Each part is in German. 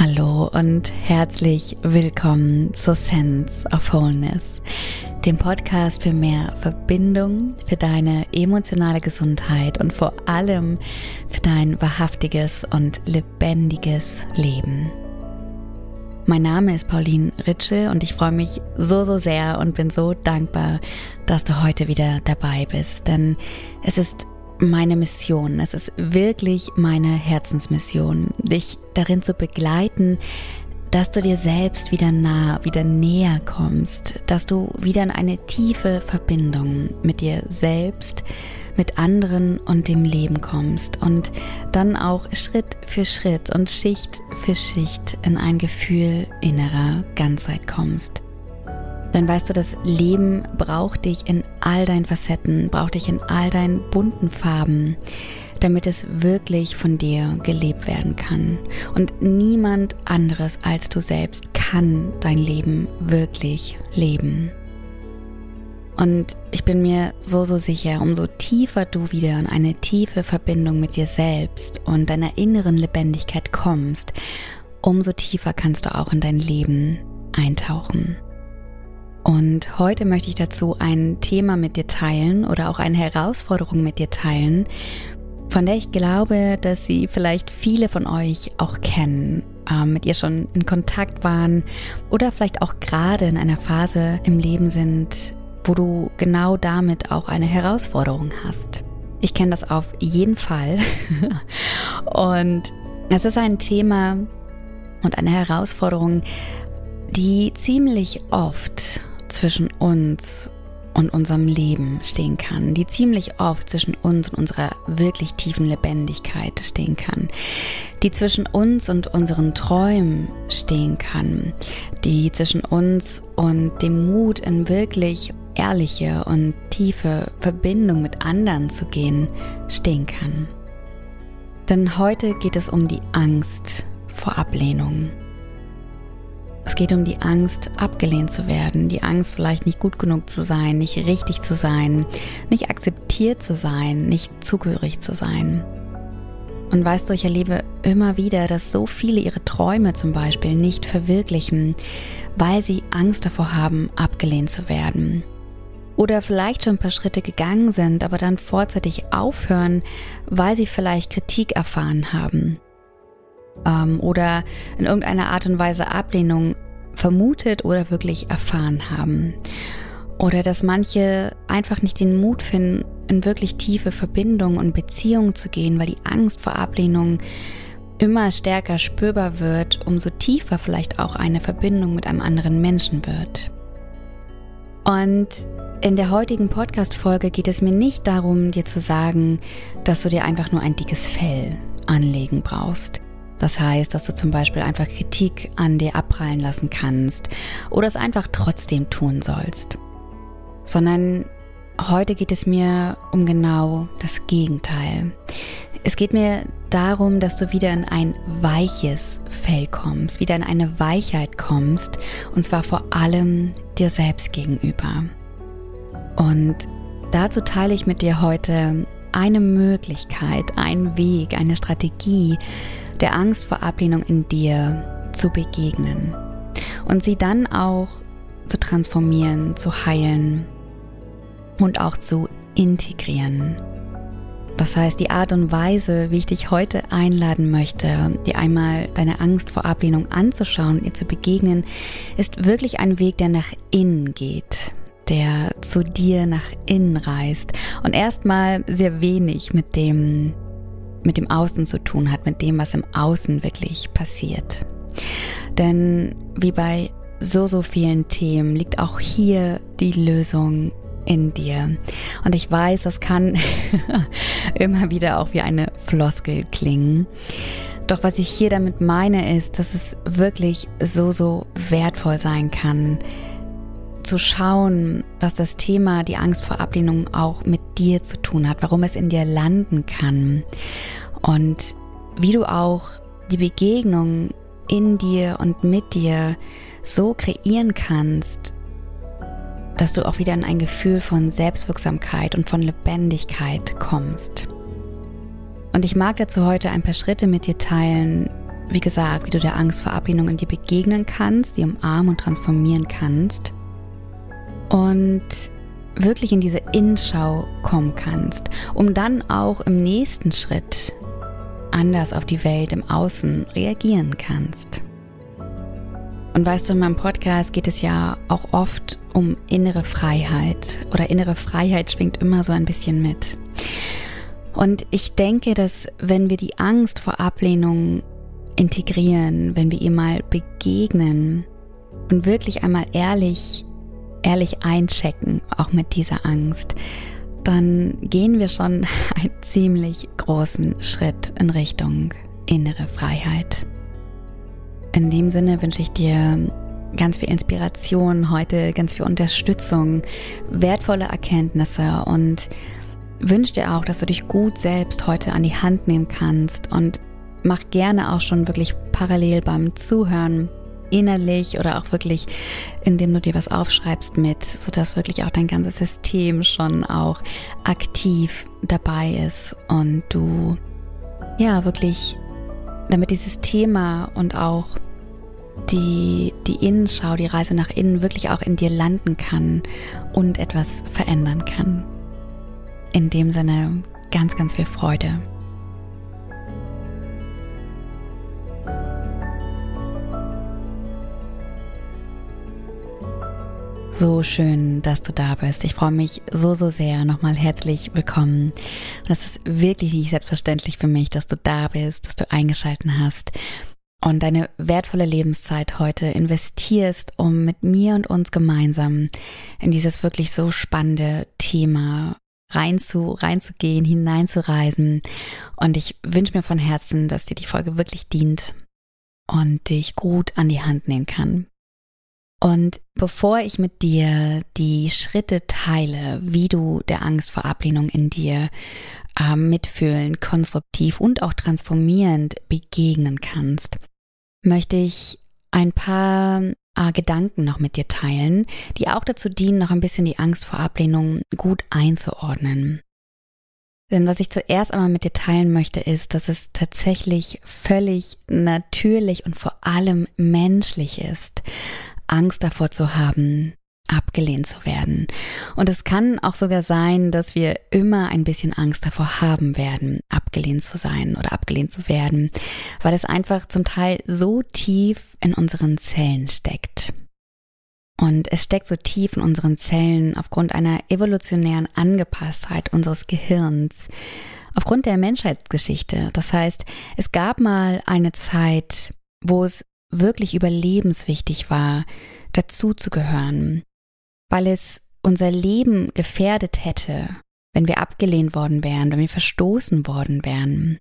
Hallo und herzlich willkommen zu Sense of Wholeness, dem Podcast für mehr Verbindung, für deine emotionale Gesundheit und vor allem für dein wahrhaftiges und lebendiges Leben. Mein Name ist Pauline Ritschel und ich freue mich so, so sehr und bin so dankbar, dass du heute wieder dabei bist, denn es ist meine Mission. Es ist wirklich meine Herzensmission, dich darin zu begleiten, dass du dir selbst wieder nah, wieder näher kommst, dass du wieder in eine tiefe Verbindung mit dir selbst, mit anderen und dem Leben kommst und dann auch Schritt für Schritt und Schicht für Schicht in ein Gefühl innerer Ganzheit kommst. Dann weißt du, das Leben braucht dich in all deinen Facetten, braucht dich in all deinen bunten Farben, damit es wirklich von dir gelebt werden kann. Und niemand anderes als du selbst kann dein Leben wirklich leben. Und ich bin mir so, so sicher, umso tiefer du wieder in eine tiefe Verbindung mit dir selbst und deiner inneren Lebendigkeit kommst, umso tiefer kannst du auch in dein Leben eintauchen. Und heute möchte ich dazu ein Thema mit dir teilen oder auch eine Herausforderung mit dir teilen, von der ich glaube, dass sie vielleicht viele von euch auch kennen, äh, mit ihr schon in Kontakt waren oder vielleicht auch gerade in einer Phase im Leben sind, wo du genau damit auch eine Herausforderung hast. Ich kenne das auf jeden Fall. und es ist ein Thema und eine Herausforderung, die ziemlich oft zwischen uns und unserem Leben stehen kann, die ziemlich oft zwischen uns und unserer wirklich tiefen Lebendigkeit stehen kann, die zwischen uns und unseren Träumen stehen kann, die zwischen uns und dem Mut in wirklich ehrliche und tiefe Verbindung mit anderen zu gehen stehen kann. Denn heute geht es um die Angst vor Ablehnung. Es geht um die Angst, abgelehnt zu werden, die Angst, vielleicht nicht gut genug zu sein, nicht richtig zu sein, nicht akzeptiert zu sein, nicht zugehörig zu sein. Und weißt du, ich erlebe immer wieder, dass so viele ihre Träume zum Beispiel nicht verwirklichen, weil sie Angst davor haben, abgelehnt zu werden. Oder vielleicht schon ein paar Schritte gegangen sind, aber dann vorzeitig aufhören, weil sie vielleicht Kritik erfahren haben ähm, oder in irgendeiner Art und Weise Ablehnung vermutet oder wirklich erfahren haben. Oder dass manche einfach nicht den Mut finden, in wirklich tiefe Verbindungen und Beziehungen zu gehen, weil die Angst vor Ablehnung immer stärker spürbar wird, umso tiefer vielleicht auch eine Verbindung mit einem anderen Menschen wird. Und in der heutigen Podcast-Folge geht es mir nicht darum, dir zu sagen, dass du dir einfach nur ein dickes Fell anlegen brauchst. Das heißt, dass du zum Beispiel einfach Kritik an dir abprallen lassen kannst oder es einfach trotzdem tun sollst. Sondern heute geht es mir um genau das Gegenteil. Es geht mir darum, dass du wieder in ein weiches Fell kommst, wieder in eine Weichheit kommst und zwar vor allem dir selbst gegenüber. Und dazu teile ich mit dir heute eine Möglichkeit, einen Weg, eine Strategie, der Angst vor Ablehnung in dir zu begegnen und sie dann auch zu transformieren, zu heilen und auch zu integrieren. Das heißt, die Art und Weise, wie ich dich heute einladen möchte, dir einmal deine Angst vor Ablehnung anzuschauen, ihr zu begegnen, ist wirklich ein Weg, der nach innen geht, der zu dir nach innen reist und erstmal sehr wenig mit dem mit dem Außen zu tun hat, mit dem, was im Außen wirklich passiert. Denn wie bei so, so vielen Themen liegt auch hier die Lösung in dir. Und ich weiß, das kann immer wieder auch wie eine Floskel klingen. Doch was ich hier damit meine, ist, dass es wirklich so, so wertvoll sein kann, zu schauen, was das Thema, die Angst vor Ablehnung auch mit dir zu tun hat, warum es in dir landen kann und wie du auch die Begegnung in dir und mit dir so kreieren kannst, dass du auch wieder in ein Gefühl von Selbstwirksamkeit und von Lebendigkeit kommst. Und ich mag dazu heute ein paar Schritte mit dir teilen, wie gesagt, wie du der Angst vor Ablehnung in dir begegnen kannst, sie umarmen und transformieren kannst und wirklich in diese Innenschau kommen kannst, um dann auch im nächsten Schritt anders auf die Welt im Außen reagieren kannst. Und weißt du, in meinem Podcast geht es ja auch oft um innere Freiheit oder innere Freiheit schwingt immer so ein bisschen mit. Und ich denke, dass wenn wir die Angst vor Ablehnung integrieren, wenn wir ihr mal begegnen und wirklich einmal ehrlich, ehrlich einchecken, auch mit dieser Angst, dann gehen wir schon einen ziemlich großen Schritt in Richtung innere Freiheit. In dem Sinne wünsche ich dir ganz viel Inspiration heute, ganz viel Unterstützung, wertvolle Erkenntnisse und wünsche dir auch, dass du dich gut selbst heute an die Hand nehmen kannst und mach gerne auch schon wirklich parallel beim Zuhören innerlich oder auch wirklich, indem du dir was aufschreibst mit, sodass wirklich auch dein ganzes System schon auch aktiv dabei ist und du ja wirklich, damit dieses Thema und auch die, die Innenschau, die Reise nach innen wirklich auch in dir landen kann und etwas verändern kann. In dem Sinne ganz, ganz viel Freude. So schön, dass du da bist. Ich freue mich so, so sehr. Nochmal herzlich willkommen. Und es ist wirklich nicht selbstverständlich für mich, dass du da bist, dass du eingeschalten hast und deine wertvolle Lebenszeit heute investierst, um mit mir und uns gemeinsam in dieses wirklich so spannende Thema reinzu, reinzugehen, hineinzureisen. Und ich wünsche mir von Herzen, dass dir die Folge wirklich dient und dich gut an die Hand nehmen kann. Und bevor ich mit dir die Schritte teile, wie du der Angst vor Ablehnung in dir äh, mitfühlen, konstruktiv und auch transformierend begegnen kannst, möchte ich ein paar äh, Gedanken noch mit dir teilen, die auch dazu dienen, noch ein bisschen die Angst vor Ablehnung gut einzuordnen. Denn was ich zuerst einmal mit dir teilen möchte, ist, dass es tatsächlich völlig natürlich und vor allem menschlich ist, Angst davor zu haben, abgelehnt zu werden. Und es kann auch sogar sein, dass wir immer ein bisschen Angst davor haben werden, abgelehnt zu sein oder abgelehnt zu werden, weil es einfach zum Teil so tief in unseren Zellen steckt. Und es steckt so tief in unseren Zellen aufgrund einer evolutionären Angepasstheit unseres Gehirns, aufgrund der Menschheitsgeschichte. Das heißt, es gab mal eine Zeit, wo es wirklich überlebenswichtig war, dazuzugehören, weil es unser Leben gefährdet hätte, wenn wir abgelehnt worden wären, wenn wir verstoßen worden wären.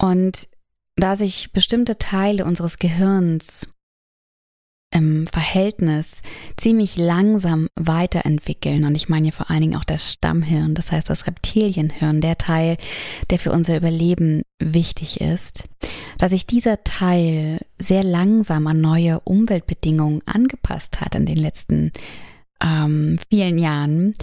Und da sich bestimmte Teile unseres Gehirns im Verhältnis ziemlich langsam weiterentwickeln. Und ich meine hier vor allen Dingen auch das Stammhirn, das heißt das Reptilienhirn, der Teil, der für unser Überleben wichtig ist, dass sich dieser Teil sehr langsam an neue Umweltbedingungen angepasst hat in den letzten ähm, vielen Jahren,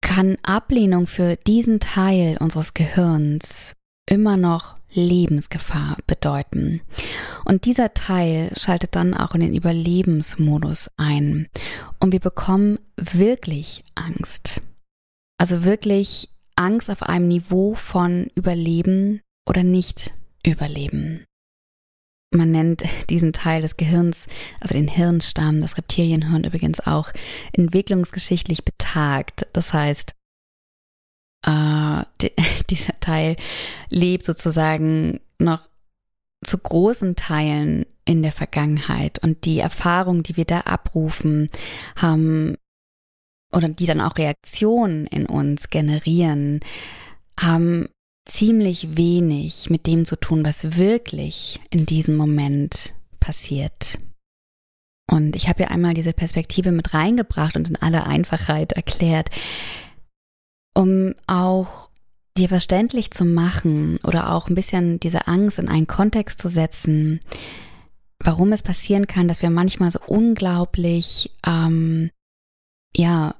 kann Ablehnung für diesen Teil unseres Gehirns immer noch Lebensgefahr bedeuten. Und dieser Teil schaltet dann auch in den Überlebensmodus ein. Und wir bekommen wirklich Angst. Also wirklich Angst auf einem Niveau von Überleben oder nicht Überleben. Man nennt diesen Teil des Gehirns, also den Hirnstamm, das Reptilienhirn übrigens auch entwicklungsgeschichtlich betagt. Das heißt, äh, die, dieser Teil lebt sozusagen noch zu großen Teilen in der Vergangenheit und die Erfahrungen, die wir da abrufen, haben oder die dann auch Reaktionen in uns generieren, haben ziemlich wenig mit dem zu tun, was wirklich in diesem Moment passiert. Und ich habe ja einmal diese Perspektive mit reingebracht und in aller Einfachheit erklärt, um auch dir verständlich zu machen oder auch ein bisschen diese Angst in einen Kontext zu setzen, warum es passieren kann, dass wir manchmal so unglaublich, ähm, ja,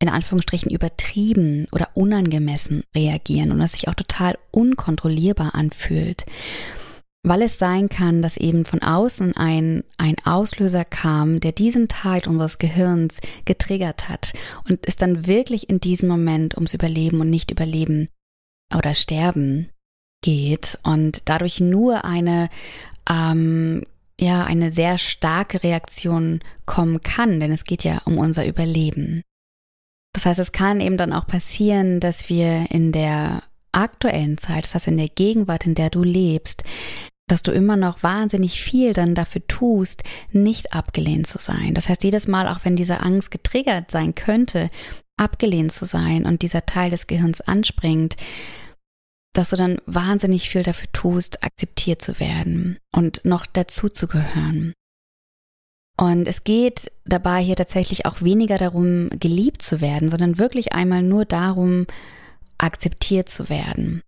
in Anführungsstrichen übertrieben oder unangemessen reagieren und das sich auch total unkontrollierbar anfühlt. weil es sein kann, dass eben von außen ein, ein Auslöser kam, der diesen Teil unseres Gehirns getriggert hat und es dann wirklich in diesem Moment ums Überleben und nicht Überleben oder Sterben geht und dadurch nur eine ähm, ja eine sehr starke Reaktion kommen kann, denn es geht ja um unser Überleben. Das heißt, es kann eben dann auch passieren, dass wir in der aktuellen Zeit, das heißt in der Gegenwart, in der du lebst, dass du immer noch wahnsinnig viel dann dafür tust, nicht abgelehnt zu sein. Das heißt, jedes Mal, auch wenn diese Angst getriggert sein könnte, abgelehnt zu sein und dieser Teil des Gehirns anspringt, dass du dann wahnsinnig viel dafür tust, akzeptiert zu werden und noch dazu zu gehören. Und es geht dabei hier tatsächlich auch weniger darum, geliebt zu werden, sondern wirklich einmal nur darum, akzeptiert zu werden.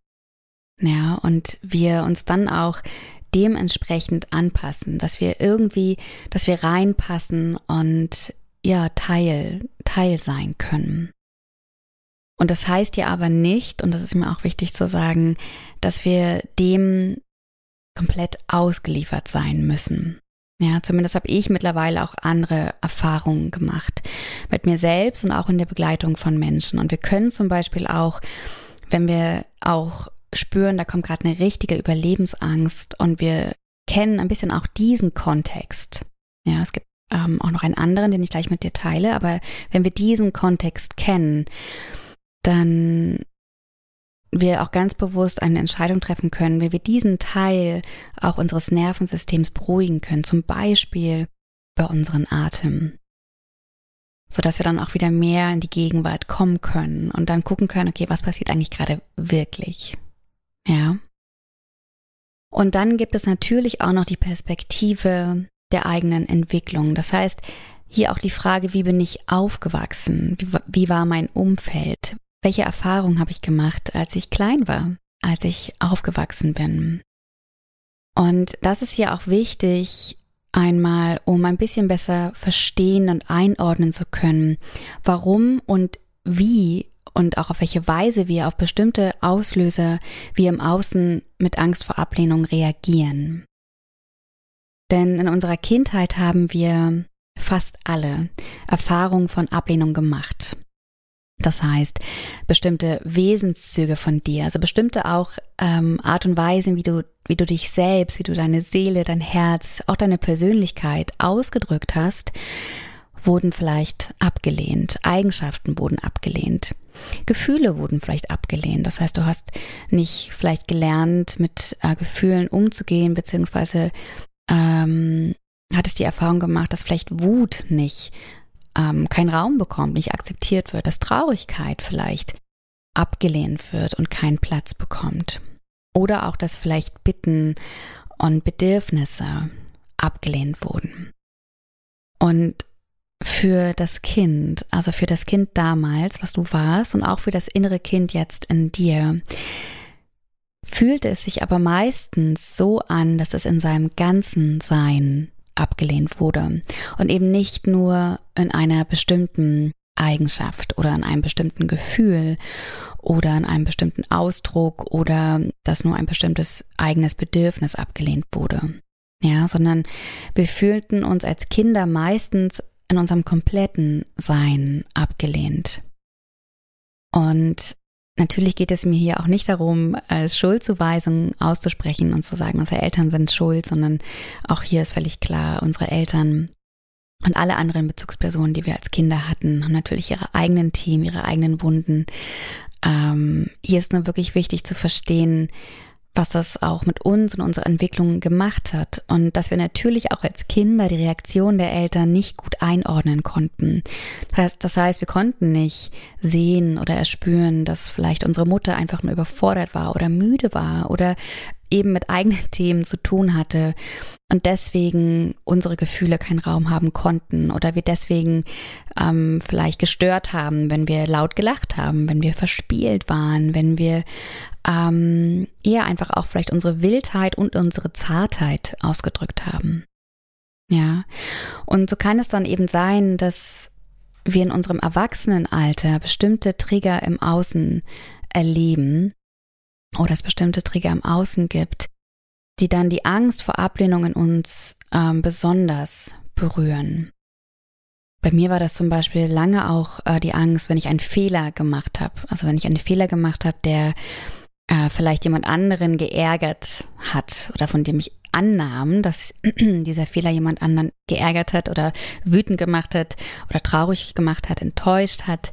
Ja, und wir uns dann auch dementsprechend anpassen, dass wir irgendwie, dass wir reinpassen und ja, Teil, Teil sein können. Und das heißt ja aber nicht, und das ist mir auch wichtig zu sagen, dass wir dem komplett ausgeliefert sein müssen. Ja, zumindest habe ich mittlerweile auch andere Erfahrungen gemacht mit mir selbst und auch in der Begleitung von Menschen. Und wir können zum Beispiel auch, wenn wir auch spüren, da kommt gerade eine richtige Überlebensangst und wir kennen ein bisschen auch diesen Kontext. Ja, es gibt ähm, auch noch einen anderen, den ich gleich mit dir teile, aber wenn wir diesen Kontext kennen, dann wir auch ganz bewusst eine Entscheidung treffen können, wie wir diesen Teil auch unseres Nervensystems beruhigen können, zum Beispiel bei unseren Atem. Sodass wir dann auch wieder mehr in die Gegenwart kommen können und dann gucken können, okay, was passiert eigentlich gerade wirklich? Ja. Und dann gibt es natürlich auch noch die Perspektive der eigenen Entwicklung. Das heißt, hier auch die Frage, wie bin ich aufgewachsen? Wie, wie war mein Umfeld? Welche Erfahrungen habe ich gemacht, als ich klein war, als ich aufgewachsen bin? Und das ist ja auch wichtig, einmal, um ein bisschen besser verstehen und einordnen zu können, warum und wie und auch auf welche Weise wir auf bestimmte Auslöser wie im Außen mit Angst vor Ablehnung reagieren. Denn in unserer Kindheit haben wir fast alle Erfahrungen von Ablehnung gemacht. Das heißt, bestimmte Wesenszüge von dir, also bestimmte auch ähm, Art und Weisen, wie du, wie du dich selbst, wie du deine Seele, dein Herz, auch deine Persönlichkeit ausgedrückt hast, wurden vielleicht abgelehnt. Eigenschaften wurden abgelehnt. Gefühle wurden vielleicht abgelehnt. Das heißt, du hast nicht vielleicht gelernt, mit äh, Gefühlen umzugehen, beziehungsweise ähm, hattest die Erfahrung gemacht, dass vielleicht Wut nicht ähm, keinen Raum bekommt, nicht akzeptiert wird, dass Traurigkeit vielleicht abgelehnt wird und keinen Platz bekommt. Oder auch, dass vielleicht Bitten und Bedürfnisse abgelehnt wurden. Und für das Kind, also für das Kind damals, was du warst und auch für das innere Kind jetzt in dir, fühlte es sich aber meistens so an, dass es in seinem ganzen Sein abgelehnt wurde und eben nicht nur in einer bestimmten Eigenschaft oder in einem bestimmten Gefühl oder in einem bestimmten Ausdruck oder dass nur ein bestimmtes eigenes Bedürfnis abgelehnt wurde. Ja, sondern wir fühlten uns als Kinder meistens in unserem kompletten Sein abgelehnt. Und Natürlich geht es mir hier auch nicht darum, äh, Schuldzuweisungen auszusprechen und zu sagen, unsere Eltern sind schuld, sondern auch hier ist völlig klar, unsere Eltern und alle anderen Bezugspersonen, die wir als Kinder hatten, haben natürlich ihre eigenen Themen, ihre eigenen Wunden. Ähm, hier ist nur wirklich wichtig zu verstehen, was das auch mit uns und unserer Entwicklung gemacht hat und dass wir natürlich auch als Kinder die Reaktion der Eltern nicht gut einordnen konnten. Das heißt, das heißt, wir konnten nicht sehen oder erspüren, dass vielleicht unsere Mutter einfach nur überfordert war oder müde war oder eben mit eigenen Themen zu tun hatte und deswegen unsere Gefühle keinen Raum haben konnten oder wir deswegen ähm, vielleicht gestört haben, wenn wir laut gelacht haben, wenn wir verspielt waren, wenn wir ähm, eher einfach auch vielleicht unsere Wildheit und unsere Zartheit ausgedrückt haben. Ja, und so kann es dann eben sein, dass wir in unserem Erwachsenenalter bestimmte Trigger im Außen erleben oder es bestimmte Trigger im Außen gibt, die dann die Angst vor Ablehnung in uns ähm, besonders berühren. Bei mir war das zum Beispiel lange auch äh, die Angst, wenn ich einen Fehler gemacht habe. Also wenn ich einen Fehler gemacht habe, der äh, vielleicht jemand anderen geärgert hat oder von dem ich annahm, dass dieser Fehler jemand anderen geärgert hat oder wütend gemacht hat oder traurig gemacht hat, enttäuscht hat,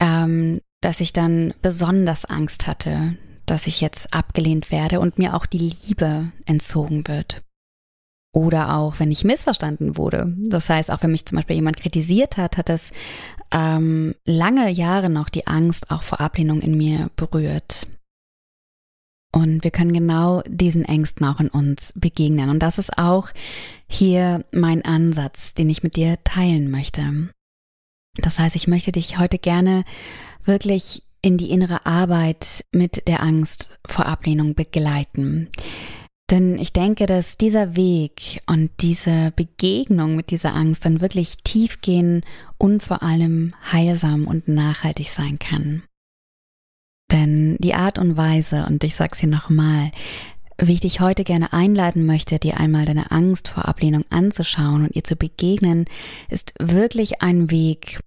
ähm, dass ich dann besonders Angst hatte, dass ich jetzt abgelehnt werde und mir auch die Liebe entzogen wird. Oder auch, wenn ich missverstanden wurde. Das heißt, auch wenn mich zum Beispiel jemand kritisiert hat, hat es ähm, lange Jahre noch die Angst auch vor Ablehnung in mir berührt. Und wir können genau diesen Ängsten auch in uns begegnen. Und das ist auch hier mein Ansatz, den ich mit dir teilen möchte. Das heißt, ich möchte dich heute gerne wirklich in die innere Arbeit mit der Angst vor Ablehnung begleiten. Denn ich denke, dass dieser Weg und diese Begegnung mit dieser Angst dann wirklich tief gehen und vor allem heilsam und nachhaltig sein kann. Denn die Art und Weise, und ich sag's hier nochmal, wie ich dich heute gerne einladen möchte, dir einmal deine Angst vor Ablehnung anzuschauen und ihr zu begegnen, ist wirklich ein Weg,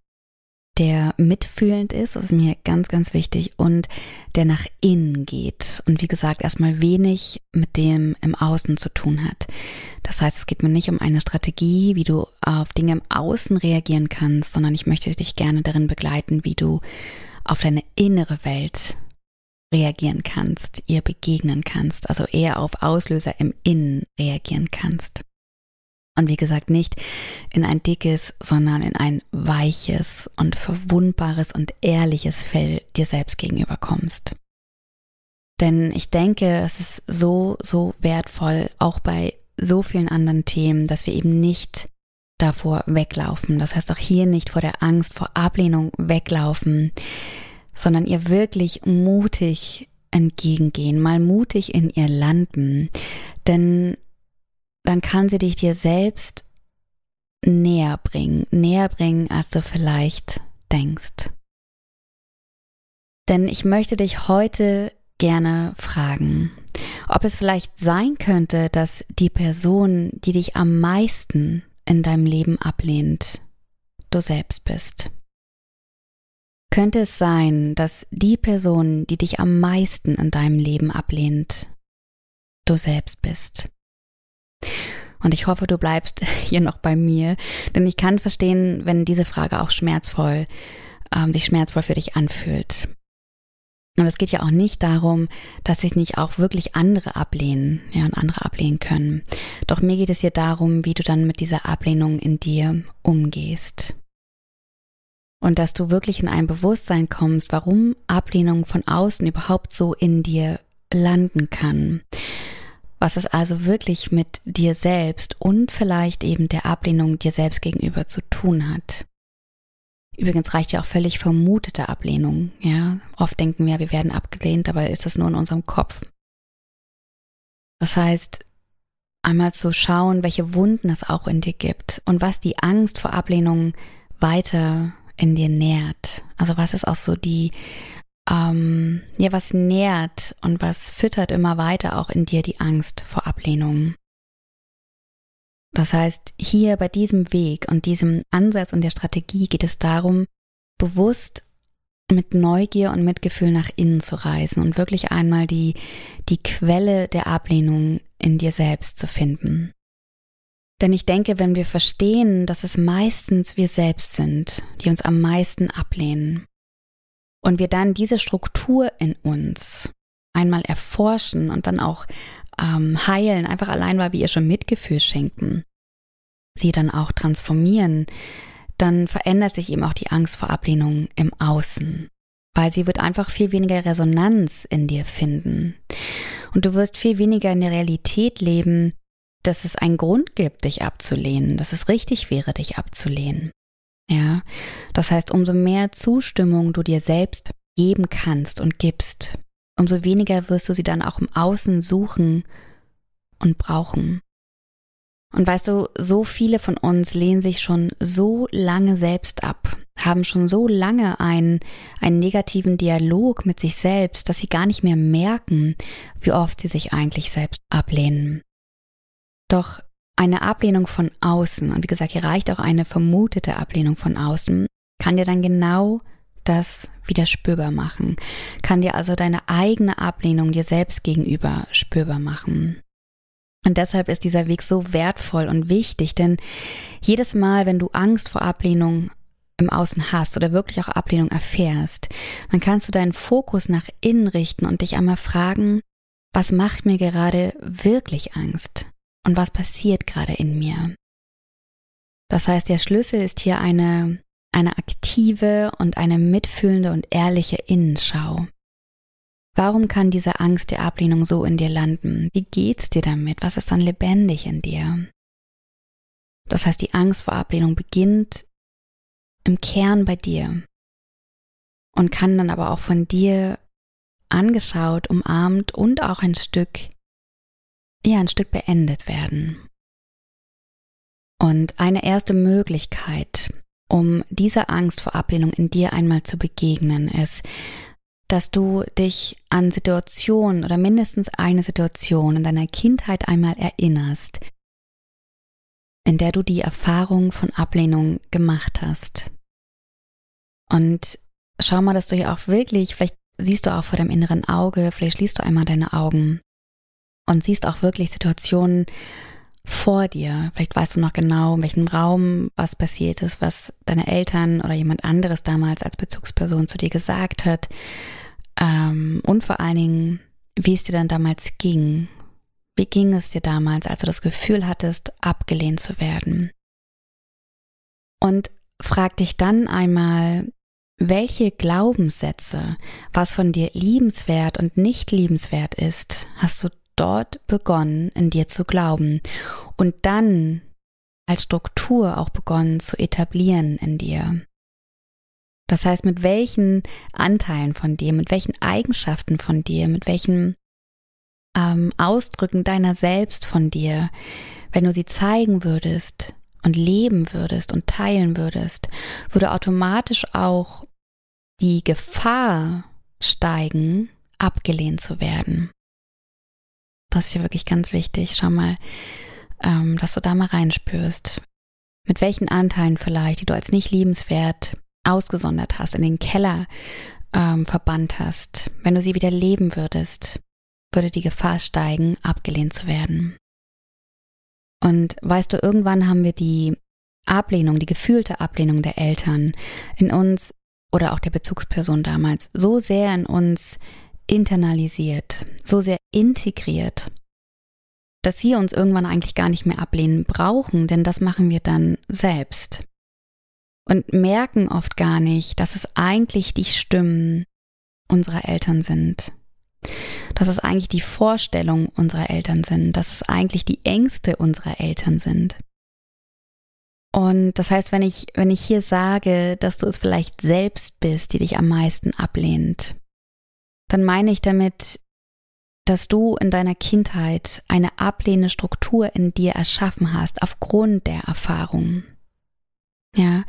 der mitfühlend ist, das ist mir ganz, ganz wichtig, und der nach innen geht und wie gesagt erstmal wenig mit dem im Außen zu tun hat. Das heißt, es geht mir nicht um eine Strategie, wie du auf Dinge im Außen reagieren kannst, sondern ich möchte dich gerne darin begleiten, wie du auf deine innere Welt reagieren kannst, ihr begegnen kannst, also eher auf Auslöser im Innen reagieren kannst. Und wie gesagt, nicht in ein dickes, sondern in ein weiches und verwundbares und ehrliches Fell dir selbst gegenüber kommst. Denn ich denke, es ist so, so wertvoll, auch bei so vielen anderen Themen, dass wir eben nicht davor weglaufen. Das heißt auch hier nicht vor der Angst, vor Ablehnung weglaufen, sondern ihr wirklich mutig entgegengehen, mal mutig in ihr landen. Denn dann kann sie dich dir selbst näher bringen, näher bringen, als du vielleicht denkst. Denn ich möchte dich heute gerne fragen, ob es vielleicht sein könnte, dass die Person, die dich am meisten in deinem Leben ablehnt, du selbst bist. Könnte es sein, dass die Person, die dich am meisten in deinem Leben ablehnt, du selbst bist? Und ich hoffe, du bleibst hier noch bei mir, denn ich kann verstehen, wenn diese Frage auch schmerzvoll, ähm, sich schmerzvoll für dich anfühlt. Und es geht ja auch nicht darum, dass sich nicht auch wirklich andere ablehnen, ja, und andere ablehnen können. Doch mir geht es hier darum, wie du dann mit dieser Ablehnung in dir umgehst. Und dass du wirklich in ein Bewusstsein kommst, warum Ablehnung von außen überhaupt so in dir landen kann was es also wirklich mit dir selbst und vielleicht eben der Ablehnung dir selbst gegenüber zu tun hat. Übrigens reicht ja auch völlig vermutete Ablehnung, ja. Oft denken wir, wir werden abgelehnt, aber ist das nur in unserem Kopf. Das heißt, einmal zu schauen, welche Wunden es auch in dir gibt und was die Angst vor Ablehnung weiter in dir nährt. Also was ist auch so die ähm, ja, was nährt und was füttert immer weiter auch in dir die Angst vor Ablehnung. Das heißt, hier bei diesem Weg und diesem Ansatz und der Strategie geht es darum, bewusst mit Neugier und Mitgefühl nach innen zu reisen und wirklich einmal die, die Quelle der Ablehnung in dir selbst zu finden. Denn ich denke, wenn wir verstehen, dass es meistens wir selbst sind, die uns am meisten ablehnen, und wir dann diese Struktur in uns einmal erforschen und dann auch ähm, heilen, einfach allein, weil wir ihr schon Mitgefühl schenken, sie dann auch transformieren, dann verändert sich eben auch die Angst vor Ablehnung im Außen, weil sie wird einfach viel weniger Resonanz in dir finden. Und du wirst viel weniger in der Realität leben, dass es einen Grund gibt, dich abzulehnen, dass es richtig wäre, dich abzulehnen. Ja, das heißt, umso mehr Zustimmung du dir selbst geben kannst und gibst, umso weniger wirst du sie dann auch im Außen suchen und brauchen. Und weißt du, so viele von uns lehnen sich schon so lange selbst ab. haben schon so lange einen, einen negativen Dialog mit sich selbst, dass sie gar nicht mehr merken, wie oft sie sich eigentlich selbst ablehnen. Doch eine Ablehnung von außen, und wie gesagt, hier reicht auch eine vermutete Ablehnung von außen, kann dir dann genau das wieder spürbar machen, kann dir also deine eigene Ablehnung dir selbst gegenüber spürbar machen. Und deshalb ist dieser Weg so wertvoll und wichtig, denn jedes Mal, wenn du Angst vor Ablehnung im Außen hast oder wirklich auch Ablehnung erfährst, dann kannst du deinen Fokus nach innen richten und dich einmal fragen, was macht mir gerade wirklich Angst und was passiert gerade in mir? Das heißt, der Schlüssel ist hier eine, eine aktive und eine mitfühlende und ehrliche Innenschau. Warum kann diese Angst der Ablehnung so in dir landen? Wie geht's dir damit? Was ist dann lebendig in dir? Das heißt, die Angst vor Ablehnung beginnt im Kern bei dir und kann dann aber auch von dir angeschaut, umarmt und auch ein Stück, ja, ein Stück beendet werden. Und eine erste Möglichkeit, um dieser Angst vor Ablehnung in dir einmal zu begegnen, ist, dass du dich an Situationen oder mindestens eine Situation in deiner Kindheit einmal erinnerst, in der du die Erfahrung von Ablehnung gemacht hast. Und schau mal, dass du hier auch wirklich, vielleicht siehst du auch vor deinem inneren Auge, vielleicht schließt du einmal deine Augen und siehst auch wirklich Situationen vor dir. Vielleicht weißt du noch genau, in welchem Raum was passiert ist, was deine Eltern oder jemand anderes damals als Bezugsperson zu dir gesagt hat ähm, und vor allen Dingen, wie es dir dann damals ging. Wie ging es dir damals, als du das Gefühl hattest, abgelehnt zu werden? Und frag dich dann einmal, welche Glaubenssätze, was von dir liebenswert und nicht liebenswert ist, hast du dort begonnen, in dir zu glauben und dann als Struktur auch begonnen zu etablieren in dir. Das heißt, mit welchen Anteilen von dir, mit welchen Eigenschaften von dir, mit welchen ähm, Ausdrücken deiner selbst von dir, wenn du sie zeigen würdest und leben würdest und teilen würdest, würde automatisch auch die Gefahr steigen, abgelehnt zu werden. Das ist ja wirklich ganz wichtig. Schau mal, ähm, dass du da mal reinspürst. Mit welchen Anteilen vielleicht, die du als nicht liebenswert ausgesondert hast, in den Keller ähm, verbannt hast, wenn du sie wieder leben würdest, würde die Gefahr steigen, abgelehnt zu werden. Und weißt du, irgendwann haben wir die Ablehnung, die gefühlte Ablehnung der Eltern in uns oder auch der Bezugsperson damals so sehr in uns internalisiert, so sehr integriert, dass sie uns irgendwann eigentlich gar nicht mehr ablehnen brauchen, denn das machen wir dann selbst und merken oft gar nicht, dass es eigentlich die Stimmen unserer Eltern sind. Dass es eigentlich die Vorstellungen unserer Eltern sind, dass es eigentlich die Ängste unserer Eltern sind. Und das heißt, wenn ich, wenn ich hier sage, dass du es vielleicht selbst bist, die dich am meisten ablehnt, dann meine ich damit, dass du in deiner Kindheit eine ablehnende Struktur in dir erschaffen hast aufgrund der Erfahrungen. Ja,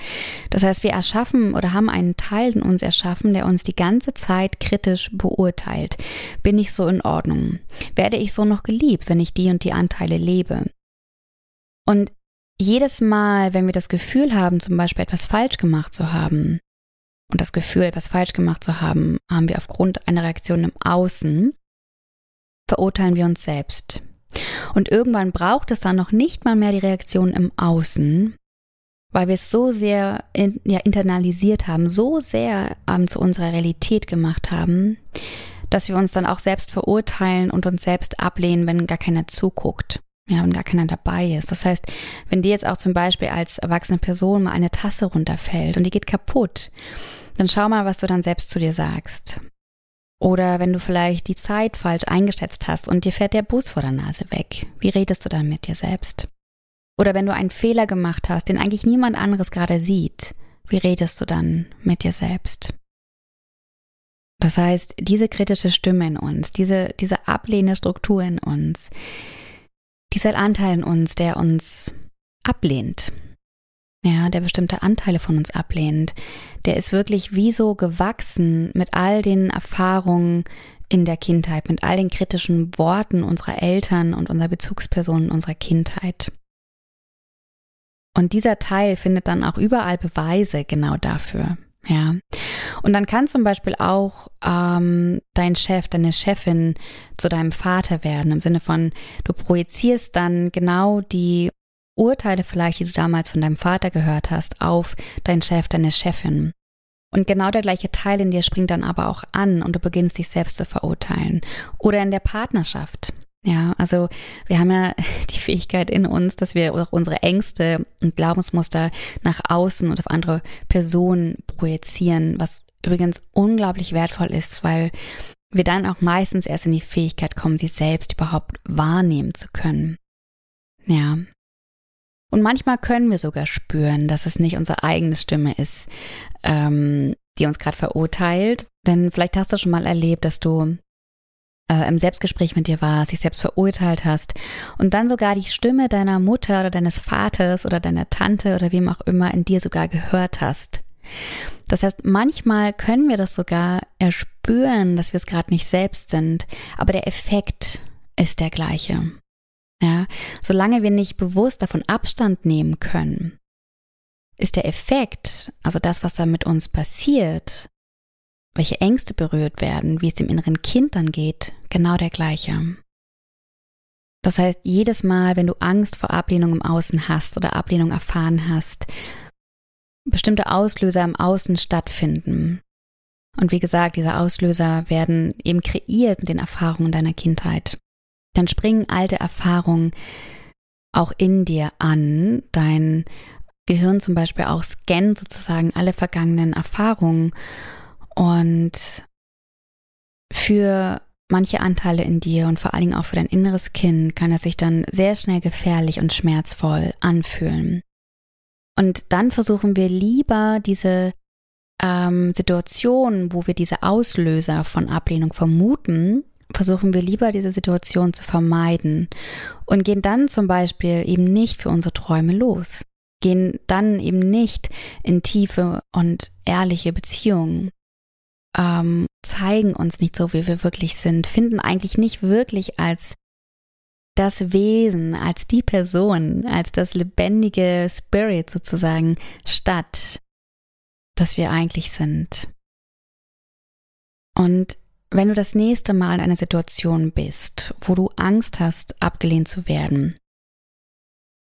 das heißt, wir erschaffen oder haben einen Teil in uns erschaffen, der uns die ganze Zeit kritisch beurteilt. Bin ich so in Ordnung? Werde ich so noch geliebt, wenn ich die und die Anteile lebe? Und jedes Mal, wenn wir das Gefühl haben, zum Beispiel etwas falsch gemacht zu haben, und das Gefühl, etwas falsch gemacht zu haben, haben wir aufgrund einer Reaktion im Außen, verurteilen wir uns selbst. Und irgendwann braucht es dann noch nicht mal mehr die Reaktion im Außen, weil wir es so sehr in, ja, internalisiert haben, so sehr ähm, zu unserer Realität gemacht haben, dass wir uns dann auch selbst verurteilen und uns selbst ablehnen, wenn gar keiner zuguckt. Ja, wenn gar keiner dabei ist. Das heißt, wenn dir jetzt auch zum Beispiel als erwachsene Person mal eine Tasse runterfällt und die geht kaputt, dann schau mal, was du dann selbst zu dir sagst. Oder wenn du vielleicht die Zeit falsch eingeschätzt hast und dir fährt der Bus vor der Nase weg. Wie redest du dann mit dir selbst? Oder wenn du einen Fehler gemacht hast, den eigentlich niemand anderes gerade sieht, wie redest du dann mit dir selbst? Das heißt, diese kritische Stimme in uns, diese, diese ablehnende Struktur in uns, dieser Anteil in uns, der uns ablehnt, ja, der bestimmte Anteile von uns ablehnt, der ist wirklich wie so gewachsen mit all den Erfahrungen in der Kindheit, mit all den kritischen Worten unserer Eltern und unserer Bezugspersonen unserer Kindheit. Und dieser Teil findet dann auch überall Beweise genau dafür. Ja. Und dann kann zum Beispiel auch ähm, dein Chef, deine Chefin zu deinem Vater werden, im Sinne von, du projizierst dann genau die Urteile vielleicht, die du damals von deinem Vater gehört hast, auf deinen Chef, deine Chefin. Und genau der gleiche Teil in dir springt dann aber auch an und du beginnst dich selbst zu verurteilen. Oder in der Partnerschaft. Ja, also wir haben ja die Fähigkeit in uns, dass wir auch unsere Ängste und Glaubensmuster nach außen und auf andere Personen projizieren, was übrigens unglaublich wertvoll ist, weil wir dann auch meistens erst in die Fähigkeit kommen, sie selbst überhaupt wahrnehmen zu können. Ja. Und manchmal können wir sogar spüren, dass es nicht unsere eigene Stimme ist, ähm, die uns gerade verurteilt. Denn vielleicht hast du schon mal erlebt, dass du äh, im Selbstgespräch mit dir warst, dich selbst verurteilt hast und dann sogar die Stimme deiner Mutter oder deines Vaters oder deiner Tante oder wem auch immer in dir sogar gehört hast. Das heißt, manchmal können wir das sogar erspüren, dass wir es gerade nicht selbst sind, aber der Effekt ist der gleiche. Ja, solange wir nicht bewusst davon Abstand nehmen können, ist der Effekt, also das, was da mit uns passiert, welche Ängste berührt werden, wie es dem inneren Kind dann geht, genau der gleiche. Das heißt, jedes Mal, wenn du Angst vor Ablehnung im Außen hast oder Ablehnung erfahren hast, bestimmte Auslöser im Außen stattfinden. Und wie gesagt, diese Auslöser werden eben kreiert mit den Erfahrungen deiner Kindheit. Dann springen alte Erfahrungen auch in dir an. Dein Gehirn zum Beispiel auch scannt sozusagen alle vergangenen Erfahrungen und für manche Anteile in dir und vor allen Dingen auch für dein inneres Kind kann es sich dann sehr schnell gefährlich und schmerzvoll anfühlen. Und dann versuchen wir lieber diese ähm, Situation, wo wir diese Auslöser von Ablehnung vermuten, versuchen wir lieber diese Situation zu vermeiden und gehen dann zum Beispiel eben nicht für unsere Träume los, gehen dann eben nicht in tiefe und ehrliche Beziehungen. Ähm, zeigen uns nicht so, wie wir wirklich sind, finden eigentlich nicht wirklich als das Wesen, als die Person, als das lebendige Spirit sozusagen statt, das wir eigentlich sind. Und wenn du das nächste Mal in einer Situation bist, wo du Angst hast, abgelehnt zu werden,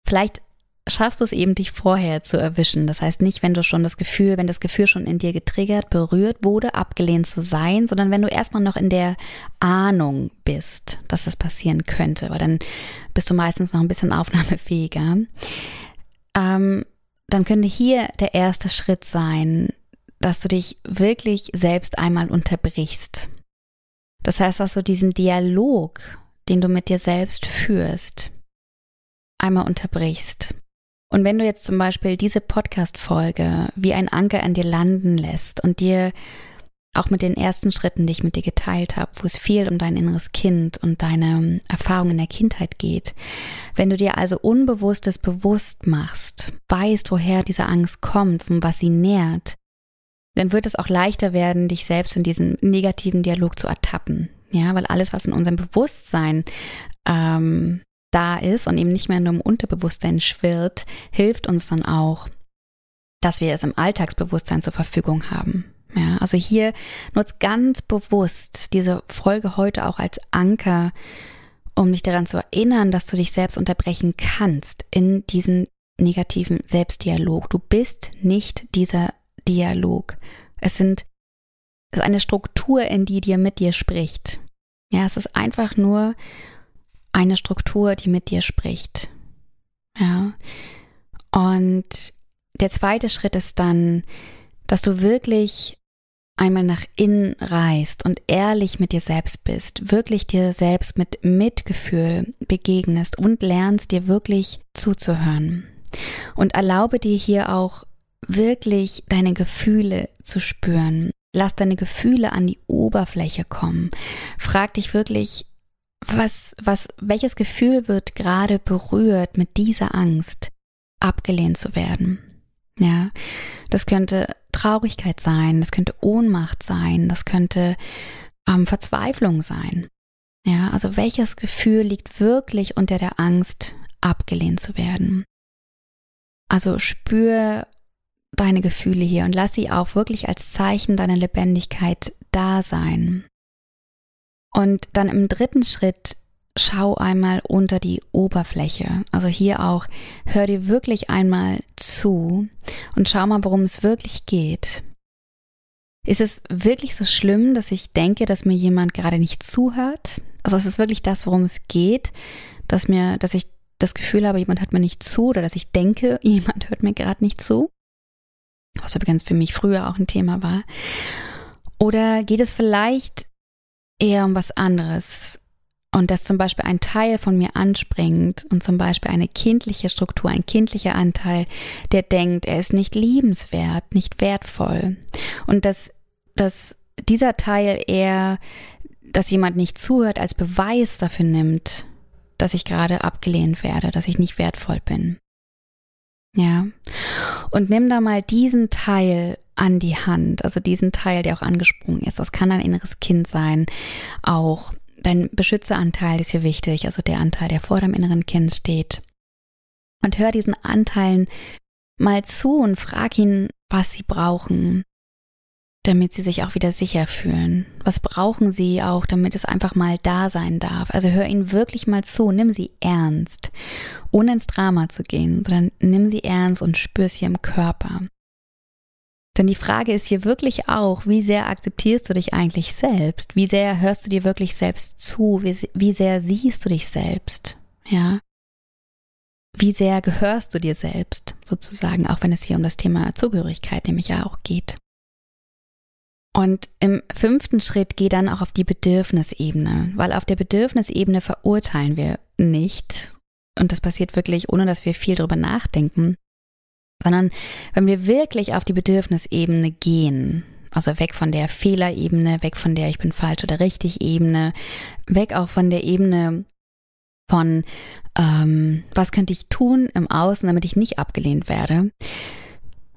vielleicht schaffst du es eben, dich vorher zu erwischen. Das heißt nicht, wenn du schon das Gefühl, wenn das Gefühl schon in dir getriggert, berührt wurde, abgelehnt zu sein, sondern wenn du erstmal noch in der Ahnung bist, dass das passieren könnte, weil dann bist du meistens noch ein bisschen aufnahmefähiger. Ähm, dann könnte hier der erste Schritt sein, dass du dich wirklich selbst einmal unterbrichst. Das heißt, dass du diesen Dialog, den du mit dir selbst führst, einmal unterbrichst und wenn du jetzt zum Beispiel diese Podcast-Folge wie ein Anker an dir landen lässt und dir auch mit den ersten Schritten, die ich mit dir geteilt habe, wo es viel um dein inneres Kind und deine Erfahrungen in der Kindheit geht. Wenn du dir also Unbewusstes bewusst machst, weißt, woher diese Angst kommt und was sie nährt, dann wird es auch leichter werden, dich selbst in diesem negativen Dialog zu ertappen. Ja, weil alles, was in unserem Bewusstsein ähm, da ist und eben nicht mehr nur im Unterbewusstsein schwirrt, hilft uns dann auch, dass wir es im Alltagsbewusstsein zur Verfügung haben. Ja, also hier nutzt ganz bewusst diese Folge heute auch als Anker, um dich daran zu erinnern, dass du dich selbst unterbrechen kannst in diesem negativen Selbstdialog. Du bist nicht dieser Dialog. Es sind es ist eine Struktur, in die dir mit dir spricht. Ja, es ist einfach nur eine Struktur, die mit dir spricht. Ja. Und der zweite Schritt ist dann, dass du wirklich einmal nach innen reist und ehrlich mit dir selbst bist, wirklich dir selbst mit Mitgefühl begegnest und lernst dir wirklich zuzuhören. Und erlaube dir hier auch wirklich deine Gefühle zu spüren. Lass deine Gefühle an die Oberfläche kommen. Frag dich wirklich, was, was, welches Gefühl wird gerade berührt mit dieser Angst, abgelehnt zu werden? Ja, das könnte Traurigkeit sein, das könnte Ohnmacht sein, das könnte ähm, Verzweiflung sein. Ja, also welches Gefühl liegt wirklich unter der Angst, abgelehnt zu werden? Also spür deine Gefühle hier und lass sie auch wirklich als Zeichen deiner Lebendigkeit da sein. Und dann im dritten Schritt schau einmal unter die Oberfläche. Also hier auch, hör dir wirklich einmal zu und schau mal, worum es wirklich geht. Ist es wirklich so schlimm, dass ich denke, dass mir jemand gerade nicht zuhört? Also ist es wirklich das, worum es geht, dass mir, dass ich das Gefühl habe, jemand hört mir nicht zu oder dass ich denke, jemand hört mir gerade nicht zu? Was übrigens für mich früher auch ein Thema war. Oder geht es vielleicht eher um was anderes? Und dass zum Beispiel ein Teil von mir anspringt und zum Beispiel eine kindliche Struktur, ein kindlicher Anteil, der denkt, er ist nicht liebenswert, nicht wertvoll. Und dass, dass dieser Teil eher, dass jemand nicht zuhört, als Beweis dafür nimmt, dass ich gerade abgelehnt werde, dass ich nicht wertvoll bin. Ja. Und nimm da mal diesen Teil an die Hand, also diesen Teil, der auch angesprungen ist. Das kann ein inneres Kind sein, auch dein Beschützeranteil ist hier wichtig, also der Anteil, der vor deinem inneren Kind steht. Und hör diesen Anteilen mal zu und frag ihn, was sie brauchen, damit sie sich auch wieder sicher fühlen. Was brauchen sie auch, damit es einfach mal da sein darf? Also hör ihnen wirklich mal zu, nimm sie ernst, ohne ins Drama zu gehen, sondern nimm sie ernst und spür sie im Körper. Denn die Frage ist hier wirklich auch, wie sehr akzeptierst du dich eigentlich selbst? Wie sehr hörst du dir wirklich selbst zu? Wie, wie sehr siehst du dich selbst? Ja. Wie sehr gehörst du dir selbst, sozusagen, auch wenn es hier um das Thema Zugehörigkeit nämlich ja auch geht. Und im fünften Schritt geh dann auch auf die Bedürfnisebene, weil auf der Bedürfnisebene verurteilen wir nicht. Und das passiert wirklich, ohne dass wir viel drüber nachdenken, sondern wenn wir wirklich auf die Bedürfnisebene gehen, also weg von der Fehlerebene, weg von der ich bin falsch oder richtig Ebene, weg auch von der Ebene von ähm, was könnte ich tun im Außen, damit ich nicht abgelehnt werde,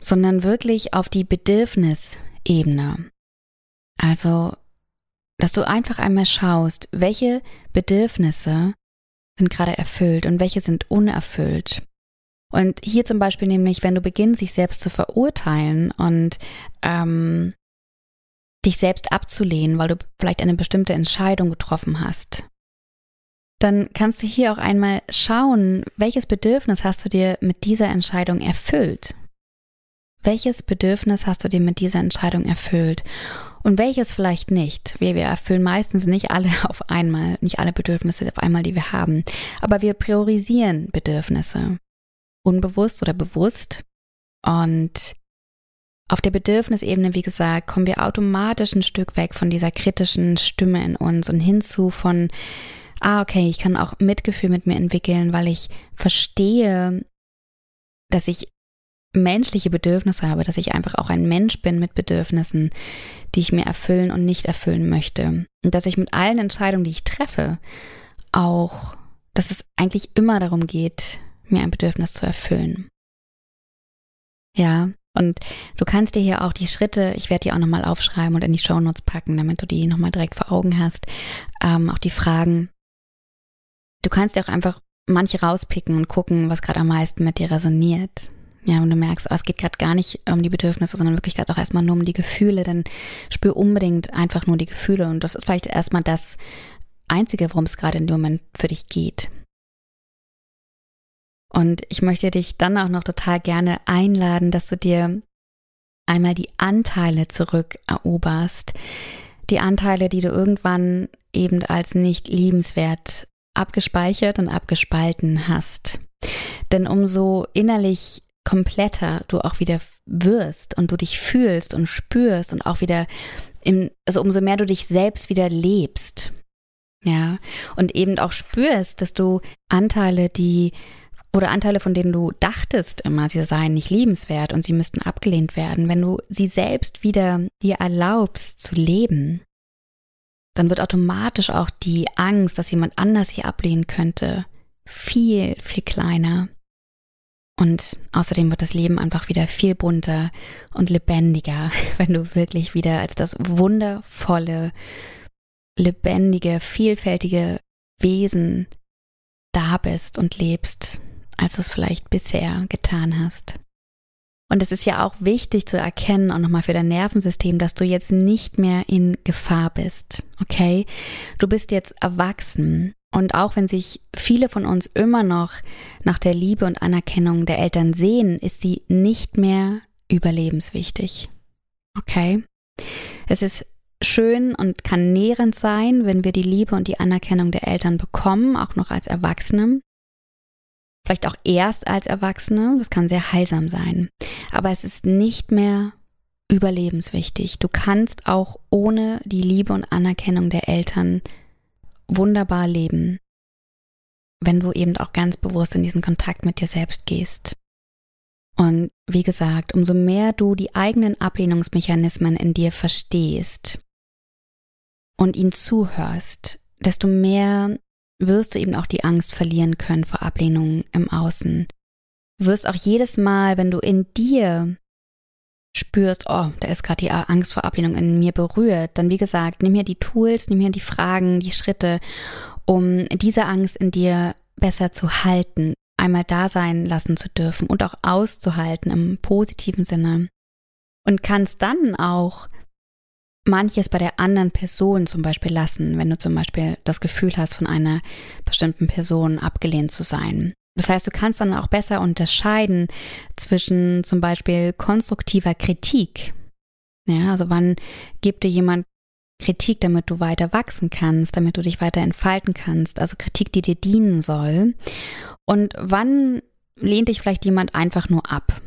sondern wirklich auf die Bedürfnisebene. Also, dass du einfach einmal schaust, welche Bedürfnisse sind gerade erfüllt und welche sind unerfüllt. Und hier zum Beispiel nämlich, wenn du beginnst, dich selbst zu verurteilen und ähm, dich selbst abzulehnen, weil du vielleicht eine bestimmte Entscheidung getroffen hast, dann kannst du hier auch einmal schauen, welches Bedürfnis hast du dir mit dieser Entscheidung erfüllt? Welches Bedürfnis hast du dir mit dieser Entscheidung erfüllt? Und welches vielleicht nicht? Wir, wir erfüllen meistens nicht alle auf einmal, nicht alle Bedürfnisse auf einmal, die wir haben. Aber wir priorisieren Bedürfnisse unbewusst oder bewusst. Und auf der Bedürfnisebene, wie gesagt, kommen wir automatisch ein Stück weg von dieser kritischen Stimme in uns und hinzu von, ah, okay, ich kann auch Mitgefühl mit mir entwickeln, weil ich verstehe, dass ich menschliche Bedürfnisse habe, dass ich einfach auch ein Mensch bin mit Bedürfnissen, die ich mir erfüllen und nicht erfüllen möchte. Und dass ich mit allen Entscheidungen, die ich treffe, auch, dass es eigentlich immer darum geht, mir ein Bedürfnis zu erfüllen. Ja, und du kannst dir hier auch die Schritte, ich werde die auch nochmal aufschreiben und in die Shownotes packen, damit du die nochmal direkt vor Augen hast, ähm, auch die Fragen. Du kannst dir auch einfach manche rauspicken und gucken, was gerade am meisten mit dir resoniert. Ja, und du merkst, oh, es geht gerade gar nicht um die Bedürfnisse, sondern wirklich gerade auch erstmal nur um die Gefühle, dann spür unbedingt einfach nur die Gefühle und das ist vielleicht erstmal das Einzige, worum es gerade in dem Moment für dich geht. Und ich möchte dich dann auch noch total gerne einladen, dass du dir einmal die Anteile zurückeroberst. Die Anteile, die du irgendwann eben als nicht liebenswert abgespeichert und abgespalten hast. Denn umso innerlich kompletter du auch wieder wirst und du dich fühlst und spürst und auch wieder im, also umso mehr du dich selbst wieder lebst. Ja, und eben auch spürst, dass du Anteile, die oder Anteile, von denen du dachtest immer, sie seien nicht liebenswert und sie müssten abgelehnt werden, wenn du sie selbst wieder dir erlaubst zu leben, dann wird automatisch auch die Angst, dass jemand anders sie ablehnen könnte, viel, viel kleiner. Und außerdem wird das Leben einfach wieder viel bunter und lebendiger, wenn du wirklich wieder als das wundervolle, lebendige, vielfältige Wesen da bist und lebst, als du es vielleicht bisher getan hast. Und es ist ja auch wichtig zu erkennen, auch nochmal für dein Nervensystem, dass du jetzt nicht mehr in Gefahr bist. Okay? Du bist jetzt erwachsen. Und auch wenn sich viele von uns immer noch nach der Liebe und Anerkennung der Eltern sehen, ist sie nicht mehr überlebenswichtig. Okay? Es ist schön und kann nährend sein, wenn wir die Liebe und die Anerkennung der Eltern bekommen, auch noch als Erwachsene vielleicht auch erst als Erwachsene. Das kann sehr heilsam sein. Aber es ist nicht mehr überlebenswichtig. Du kannst auch ohne die Liebe und Anerkennung der Eltern wunderbar leben, wenn du eben auch ganz bewusst in diesen Kontakt mit dir selbst gehst. Und wie gesagt, umso mehr du die eigenen Ablehnungsmechanismen in dir verstehst und ihnen zuhörst, desto mehr wirst du eben auch die Angst verlieren können vor Ablehnung im Außen. Du wirst auch jedes Mal, wenn du in dir spürst, oh, da ist gerade die Angst vor Ablehnung in mir berührt, dann wie gesagt, nimm hier die Tools, nimm hier die Fragen, die Schritte, um diese Angst in dir besser zu halten, einmal da sein lassen zu dürfen und auch auszuhalten im positiven Sinne. Und kannst dann auch manches bei der anderen Person zum Beispiel lassen, wenn du zum Beispiel das Gefühl hast, von einer bestimmten Person abgelehnt zu sein. Das heißt, du kannst dann auch besser unterscheiden zwischen zum Beispiel konstruktiver Kritik. Ja, also wann gibt dir jemand Kritik, damit du weiter wachsen kannst, damit du dich weiter entfalten kannst, also Kritik, die dir dienen soll. Und wann lehnt dich vielleicht jemand einfach nur ab,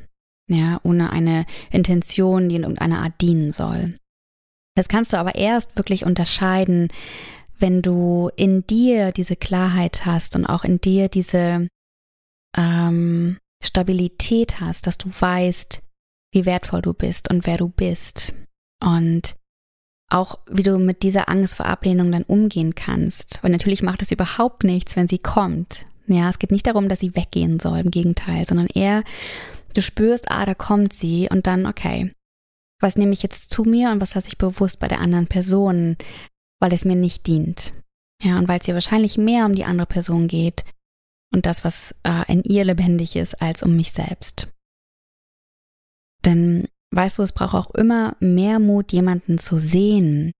ja, ohne eine Intention, die in irgendeiner Art dienen soll. Das kannst du aber erst wirklich unterscheiden, wenn du in dir diese Klarheit hast und auch in dir diese ähm, Stabilität hast, dass du weißt, wie wertvoll du bist und wer du bist. Und auch wie du mit dieser Angst vor Ablehnung dann umgehen kannst. Weil natürlich macht es überhaupt nichts, wenn sie kommt. Ja, es geht nicht darum, dass sie weggehen soll, im Gegenteil, sondern eher, du spürst, ah, da kommt sie und dann, okay, was nehme ich jetzt zu mir und was lasse ich bewusst bei der anderen Person, weil es mir nicht dient. Ja, und weil es ihr wahrscheinlich mehr um die andere Person geht und das, was äh, in ihr lebendig ist, als um mich selbst. Denn weißt du, es braucht auch immer mehr Mut, jemanden zu sehen,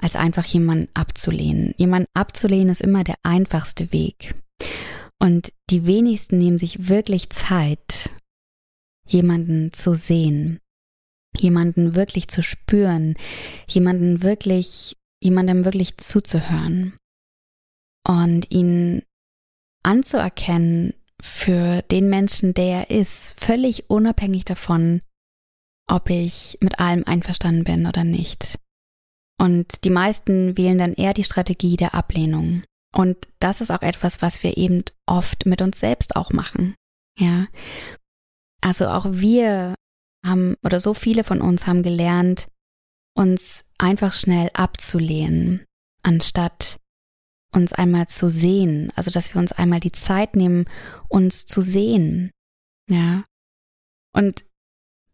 als einfach jemanden abzulehnen. Jemanden abzulehnen ist immer der einfachste Weg. Und die wenigsten nehmen sich wirklich Zeit, jemanden zu sehen jemanden wirklich zu spüren, jemanden wirklich, jemandem wirklich zuzuhören und ihn anzuerkennen für den Menschen, der er ist, völlig unabhängig davon, ob ich mit allem einverstanden bin oder nicht. Und die meisten wählen dann eher die Strategie der Ablehnung. Und das ist auch etwas, was wir eben oft mit uns selbst auch machen. Ja. Also auch wir haben oder so viele von uns haben gelernt, uns einfach schnell abzulehnen, anstatt uns einmal zu sehen, also dass wir uns einmal die Zeit nehmen, uns zu sehen. Ja. Und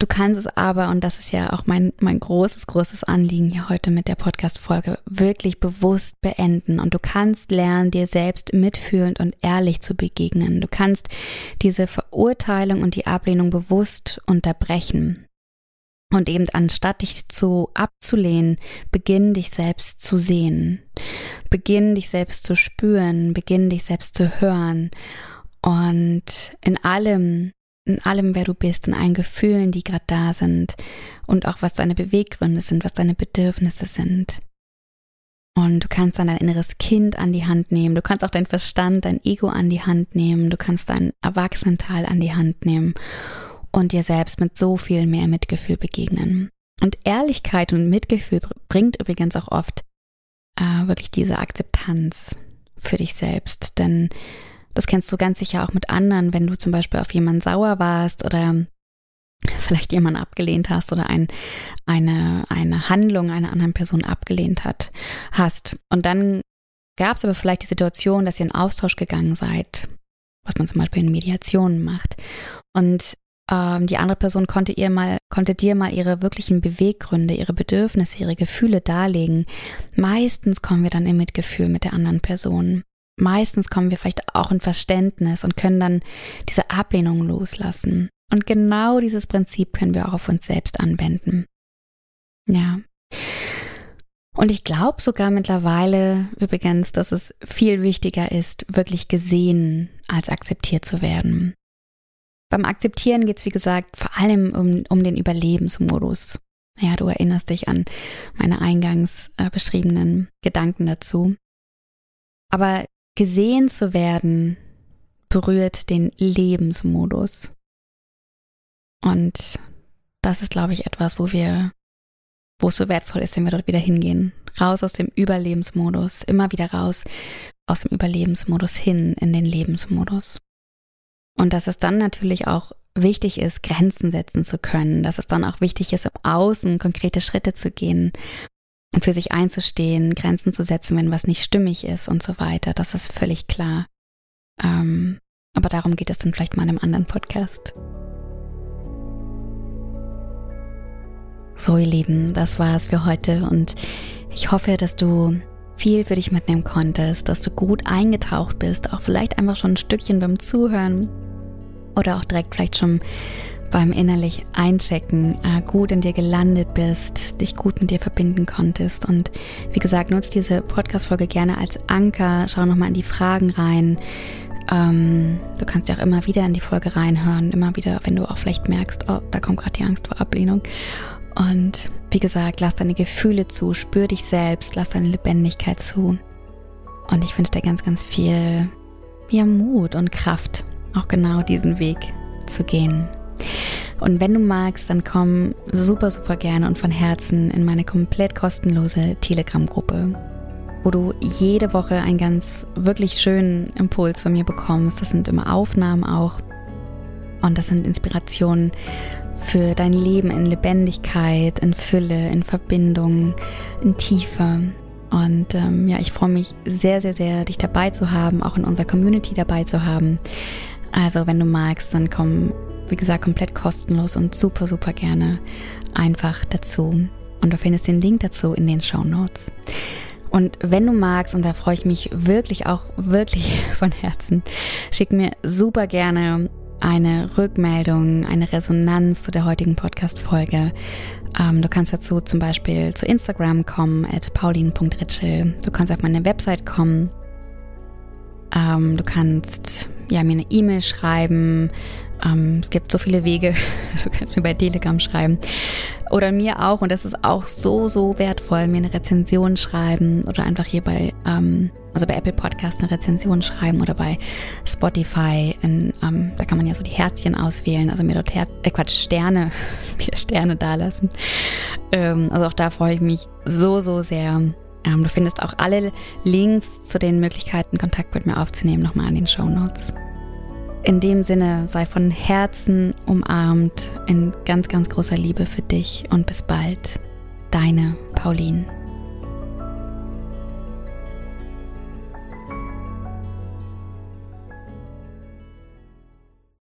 Du kannst es aber, und das ist ja auch mein, mein großes, großes Anliegen hier heute mit der Podcast-Folge, wirklich bewusst beenden. Und du kannst lernen, dir selbst mitfühlend und ehrlich zu begegnen. Du kannst diese Verurteilung und die Ablehnung bewusst unterbrechen. Und eben anstatt dich zu abzulehnen, beginn dich selbst zu sehen. Beginn dich selbst zu spüren, beginn dich selbst zu hören. Und in allem in allem, wer du bist, in allen Gefühlen, die gerade da sind und auch was deine Beweggründe sind, was deine Bedürfnisse sind. Und du kannst dann dein inneres Kind an die Hand nehmen, du kannst auch dein Verstand, dein Ego an die Hand nehmen, du kannst dein Erwachsenenteil an die Hand nehmen und dir selbst mit so viel mehr Mitgefühl begegnen. Und Ehrlichkeit und Mitgefühl bringt übrigens auch oft äh, wirklich diese Akzeptanz für dich selbst, denn das kennst du ganz sicher auch mit anderen, wenn du zum Beispiel auf jemanden sauer warst oder vielleicht jemanden abgelehnt hast oder ein, eine, eine Handlung einer anderen Person abgelehnt hat, hast. Und dann gab es aber vielleicht die Situation, dass ihr in Austausch gegangen seid, was man zum Beispiel in Mediationen macht. Und ähm, die andere Person konnte ihr mal, konnte dir mal ihre wirklichen Beweggründe, ihre Bedürfnisse, ihre Gefühle darlegen. Meistens kommen wir dann im Mitgefühl mit der anderen Person. Meistens kommen wir vielleicht auch in Verständnis und können dann diese Ablehnung loslassen. Und genau dieses Prinzip können wir auch auf uns selbst anwenden. Ja. Und ich glaube sogar mittlerweile übrigens, dass es viel wichtiger ist, wirklich gesehen als akzeptiert zu werden. Beim Akzeptieren geht es, wie gesagt, vor allem um, um den Überlebensmodus. Ja, du erinnerst dich an meine eingangs äh, beschriebenen Gedanken dazu. Aber gesehen zu werden berührt den Lebensmodus. Und das ist, glaube ich, etwas, wo wir, wo es so wertvoll ist, wenn wir dort wieder hingehen. Raus aus dem Überlebensmodus, immer wieder raus aus dem Überlebensmodus hin in den Lebensmodus. Und dass es dann natürlich auch wichtig ist, Grenzen setzen zu können, dass es dann auch wichtig ist, im Außen konkrete Schritte zu gehen und für sich einzustehen, Grenzen zu setzen, wenn was nicht stimmig ist und so weiter. Das ist völlig klar. Ähm, aber darum geht es dann vielleicht mal in einem anderen Podcast. So, ihr Lieben, das war es für heute und ich hoffe, dass du viel für dich mitnehmen konntest, dass du gut eingetaucht bist, auch vielleicht einfach schon ein Stückchen beim Zuhören oder auch direkt vielleicht schon beim innerlich Einchecken äh, gut in dir gelandet bist, dich gut mit dir verbinden konntest. Und wie gesagt, nutzt diese Podcast-Folge gerne als Anker. Schau nochmal in die Fragen rein. Ähm, du kannst ja auch immer wieder in die Folge reinhören, immer wieder, wenn du auch vielleicht merkst, oh, da kommt gerade die Angst vor Ablehnung. Und wie gesagt, lass deine Gefühle zu, spür dich selbst, lass deine Lebendigkeit zu. Und ich wünsche dir ganz, ganz viel ja, Mut und Kraft auch genau diesen Weg zu gehen. Und wenn du magst, dann komm super, super gerne und von Herzen in meine komplett kostenlose Telegram-Gruppe, wo du jede Woche einen ganz wirklich schönen Impuls von mir bekommst. Das sind immer Aufnahmen auch. Und das sind Inspirationen für dein Leben in Lebendigkeit, in Fülle, in Verbindung, in Tiefe. Und ähm, ja, ich freue mich sehr, sehr, sehr, dich dabei zu haben, auch in unserer Community dabei zu haben. Also wenn du magst, dann komm, wie gesagt, komplett kostenlos und super, super gerne einfach dazu. Und du findest den Link dazu in den Show Notes. Und wenn du magst, und da freue ich mich wirklich auch wirklich von Herzen, schick mir super gerne eine Rückmeldung, eine Resonanz zu der heutigen Podcast-Folge. Ähm, du kannst dazu zum Beispiel zu Instagram kommen, at paulin.ritschel. Du kannst auf meine Website kommen, ähm, du kannst ja, mir eine E-Mail schreiben. Ähm, es gibt so viele Wege. Du kannst mir bei Telegram schreiben. Oder mir auch, und das ist auch so, so wertvoll, mir eine Rezension schreiben oder einfach hier bei, ähm, also bei Apple Podcast eine Rezension schreiben oder bei Spotify. In, ähm, da kann man ja so die Herzchen auswählen, also mir dort Her äh, Quatsch, Sterne, mir Sterne dalassen. Ähm, also auch da freue ich mich so, so sehr ähm, du findest auch alle Links zu den Möglichkeiten, Kontakt mit mir aufzunehmen, nochmal in den Show Notes. In dem Sinne, sei von Herzen umarmt in ganz, ganz großer Liebe für dich und bis bald. Deine Pauline.